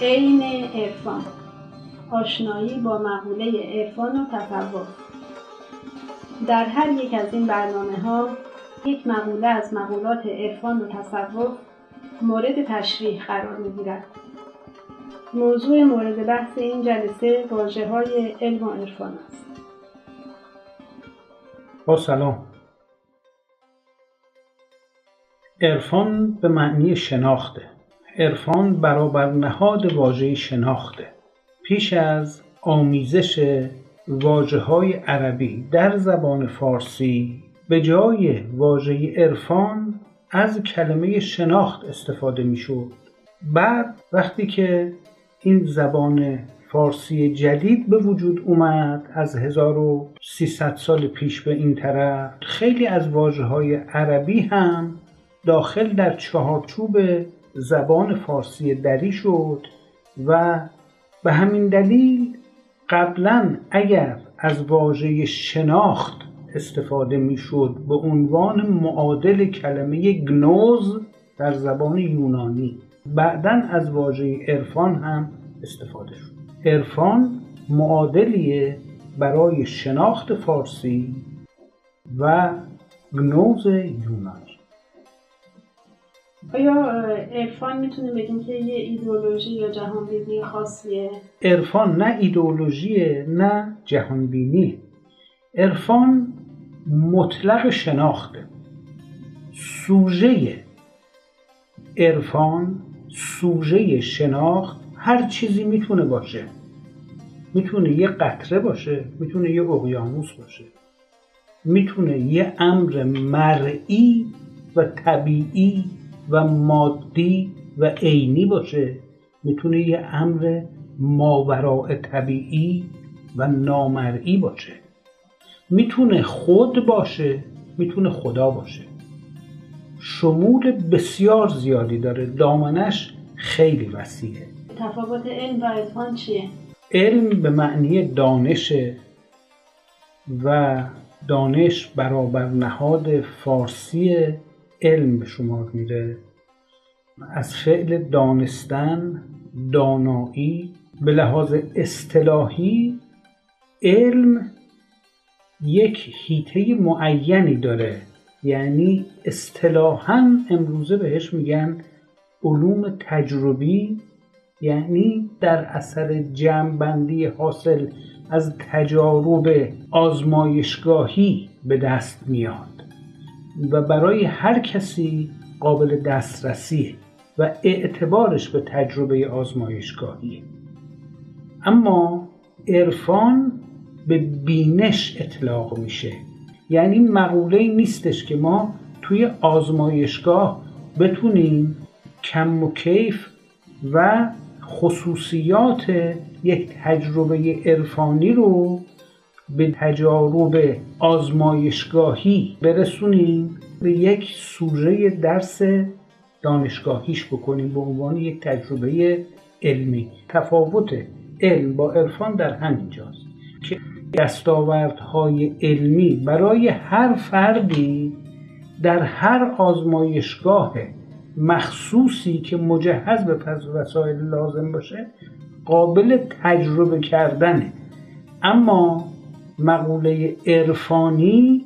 عین عرفان. آشنایی با مقوله عرفان و تصوف. در هر یک از این برنامه ها یک مقوله از مقولات عرفان و تصوف مورد تشریح قرار می‌گیرد. موضوع مورد بحث این جلسه واجه های علم و عرفان است. با سلام. عرفان به معنی شناخته. عرفان برابر نهاد واژه شناخته. پیش از آمیزش واجه های عربی در زبان فارسی به جای واژه عرفان از کلمه شناخت استفاده می شود بعد وقتی که این زبان فارسی جدید به وجود اومد از 1300 سال پیش به این طرف خیلی از واجه های عربی هم داخل در چهارچوب زبان فارسی دری شد و به همین دلیل قبلا اگر از واژه شناخت استفاده می‌شد به عنوان معادل کلمه گنوز در زبان یونانی بعدا از واژه عرفان هم استفاده شد. عرفان معادلیه برای شناخت فارسی و گنوز یونانی. آیا عرفان می‌تونیم بگیم که یه ایدئولوژی یا جهانبینی خاصیه؟ عرفان نه ایدئولوژیه نه جهانبینی. عرفان مطلق شناخته. سوژه عرفان سوژه شناخت هر چیزی می‌تونه باشه. می‌تونه یه قطره باشه می‌تونه یه اقیانوس باشه. می‌تونه یه امر مرئی و طبیعی و مادی و عینی باشه می‌تونه یه امر ماوراء طبیعی و نامرئی باشه. می‌تونه خود باشه می‌تونه خدا باشه. شمول بسیار زیادی داره دامنش خیلی وسیعه. تفاوت علم و عرفان چیه؟ علم به معنی دانشه و دانش برابر نهاد فارسی علم به شمار میره. از فعل دانستن دانایی به لحاظ اصطلاحی علم یک هیته معینی داره. یعنی اصطلاحا امروزه بهش میگن علوم تجربی یعنی در اثر جمعبندی حاصل از تجارب آزمایشگاهی به دست میاد. و برای هر کسی قابل دسترسیه و اعتبارش به تجربه آزمایشگاهی. اما عرفان به بینش اطلاق میشه. یعنی مقوله نیستش که ما توی آزمایشگاه بتونیم کم و کیف و خصوصیات یک تجربه عرفانی رو به تجارب آزمایشگاهی برسونیم به یک سوژه درس دانشگاهیش بکنیم به عنوان یک تجربه علمی. تفاوت علم با عرفان در همینجاست که دستاوردهای علمی برای هر فردی در هر آزمایشگاه مخصوصی که مجهز به وسایل لازم باشه قابل تجربه کردنه. اما مقوله عرفانی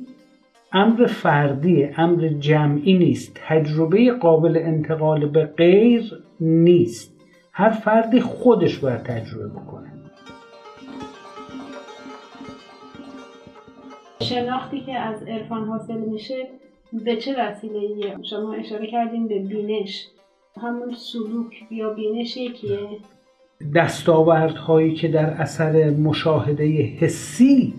امر فردی امر جمعی نیست. تجربه قابل انتقال به غیر نیست. هر فردی خودش باید تجربه بکنه. شناختی که از عرفان حاصل میشه به چه وسیله شما اشاره کردیم به بینش. همون سلوک یا بینش یکیه؟ دستاوردهایی که در اثر مشاهده حسی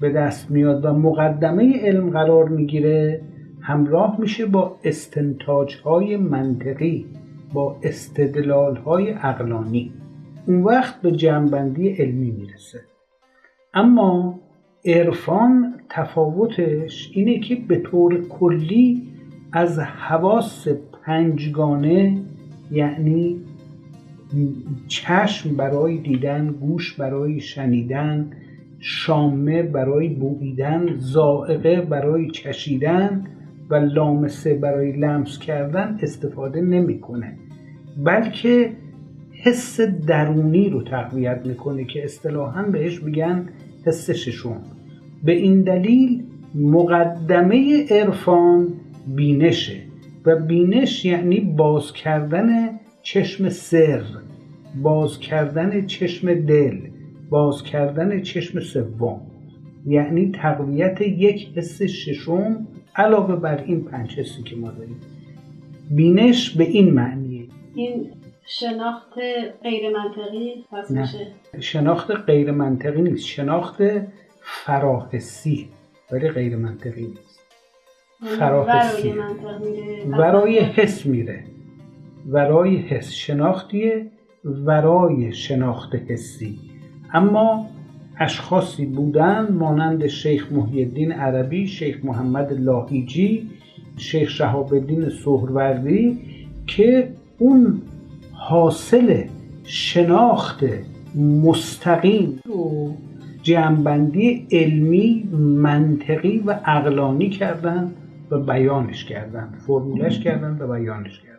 به دست میاد و مقدمه علم قرار می‌گیره همراه میشه با استنتاج های منطقی با استدلال های اقلانی اون وقت به جنبندی علمی می‌رسه. اما عرفان تفاوتش اینه که به طور کلی از حواس پنجگانه یعنی چشم برای دیدن گوش برای شنیدن شامه برای بوییدن زائقه برای چشیدن و لامسه برای لمس کردن استفاده نمی‌کنه. بلکه حس درونی رو تقویت می‌کنه که اصطلاحا بهش میگن حس ششم. به این دلیل مقدمه عرفان بینشه و بینش یعنی باز کردن چشم سر باز کردن چشم دل. باز کردن چشم سوم یعنی تقویت یک حس ششم علاوه بر این پنج حسی که ما داریم. بینش به این معنیه. این شناخت غیر منطقی پس میشه؟ شناخت غیر منطقی نیست. شناخت فراحسی ولی غیر منطقی نیست. یعنی فراحسی. ورای ورای حس میره. ورای حس شناختیه. ورای شناخت حسی. اما اشخاصی بودن مانند شیخ محی الدین عربی شیخ محمد لاهیجی شیخ شهاب الدین سهروردی که اون حاصل شناخت مستقیم و جمعبندی علمی منطقی و عقلانی کردن و بیانش کردن فرمولش کردن و بیانش کردن.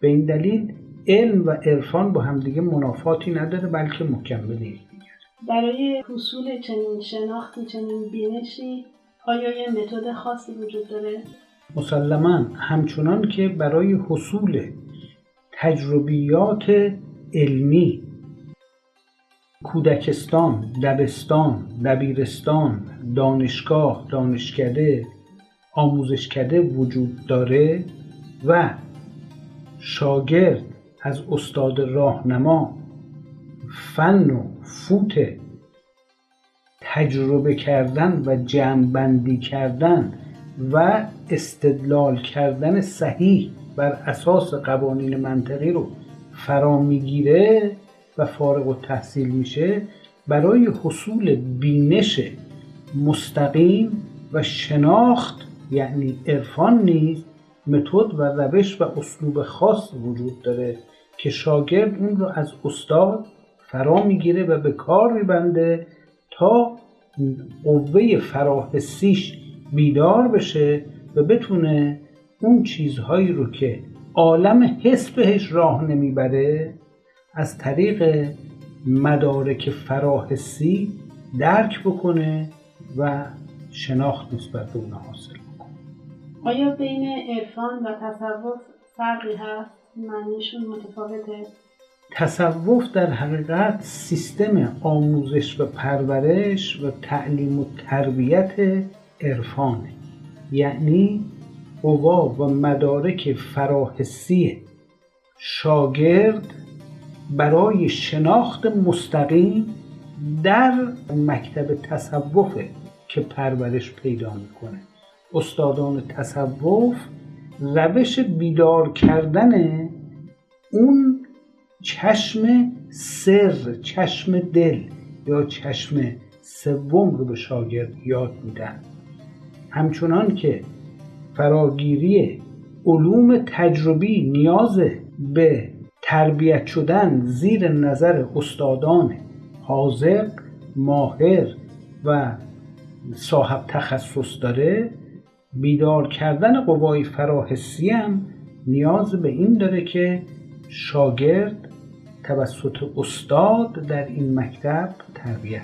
به این دلیل علم و عرفان با همدیگه منافاتی نداره بلکه مکمل یکدیگر برای حصول چنین شناختی چنین بینشی آیا یه متد خاصی وجود داره؟ مسلما همچنان که برای حصول تجربیات علمی کودکستان، دبستان، دبیرستان، دانشگاه، دانشکده، آموزشکده وجود داره و شاگرد از استاد راهنما فن و فوت تجربه کردن و جمعبندی کردن و استدلال کردن صحیح بر اساس قوانین منطقی رو فرا می‌گیره و فارغ و تحصیل میشه برای حصول بینش مستقیم و شناخت یعنی عرفان نیز متد و روش و اسلوب خاص وجود داره که شاگرد اون رو از استاد فرا می‌گیره و به کار میبنده تا قوه فراحسیش بیدار بشه و بتونه اون چیزهایی رو که عالم حس بهش راه نمی‌بره از طریق مدارک فراحسی درک بکنه و شناخت نسبت به اون حاصل بکنه آیا بین عرفان و تصوف فرقی هست؟ معنیشون متفاوته؟ تصوف در حقیقت سیستم آموزش و پرورش و تعلیم و تربیت عرفانه. یعنی قوا و مدارک فراحسی شاگرد برای شناخت مستقیم در مکتب تصوفه که پرورش پیدا می‌کنه. استادان تصوف روش بیدار کردن اون چشم سر چشم دل یا چشم سوم رو به شاگرد یاد میدن. همچنان که فراگیری علوم تجربی نیاز به تربیت شدن زیر نظر استادان حاضق ماهر و صاحب تخصص داره بیدار کردن قوای فراحسی هم نیاز به این داره که شاگرد توسط استاد در این مکتب تربیت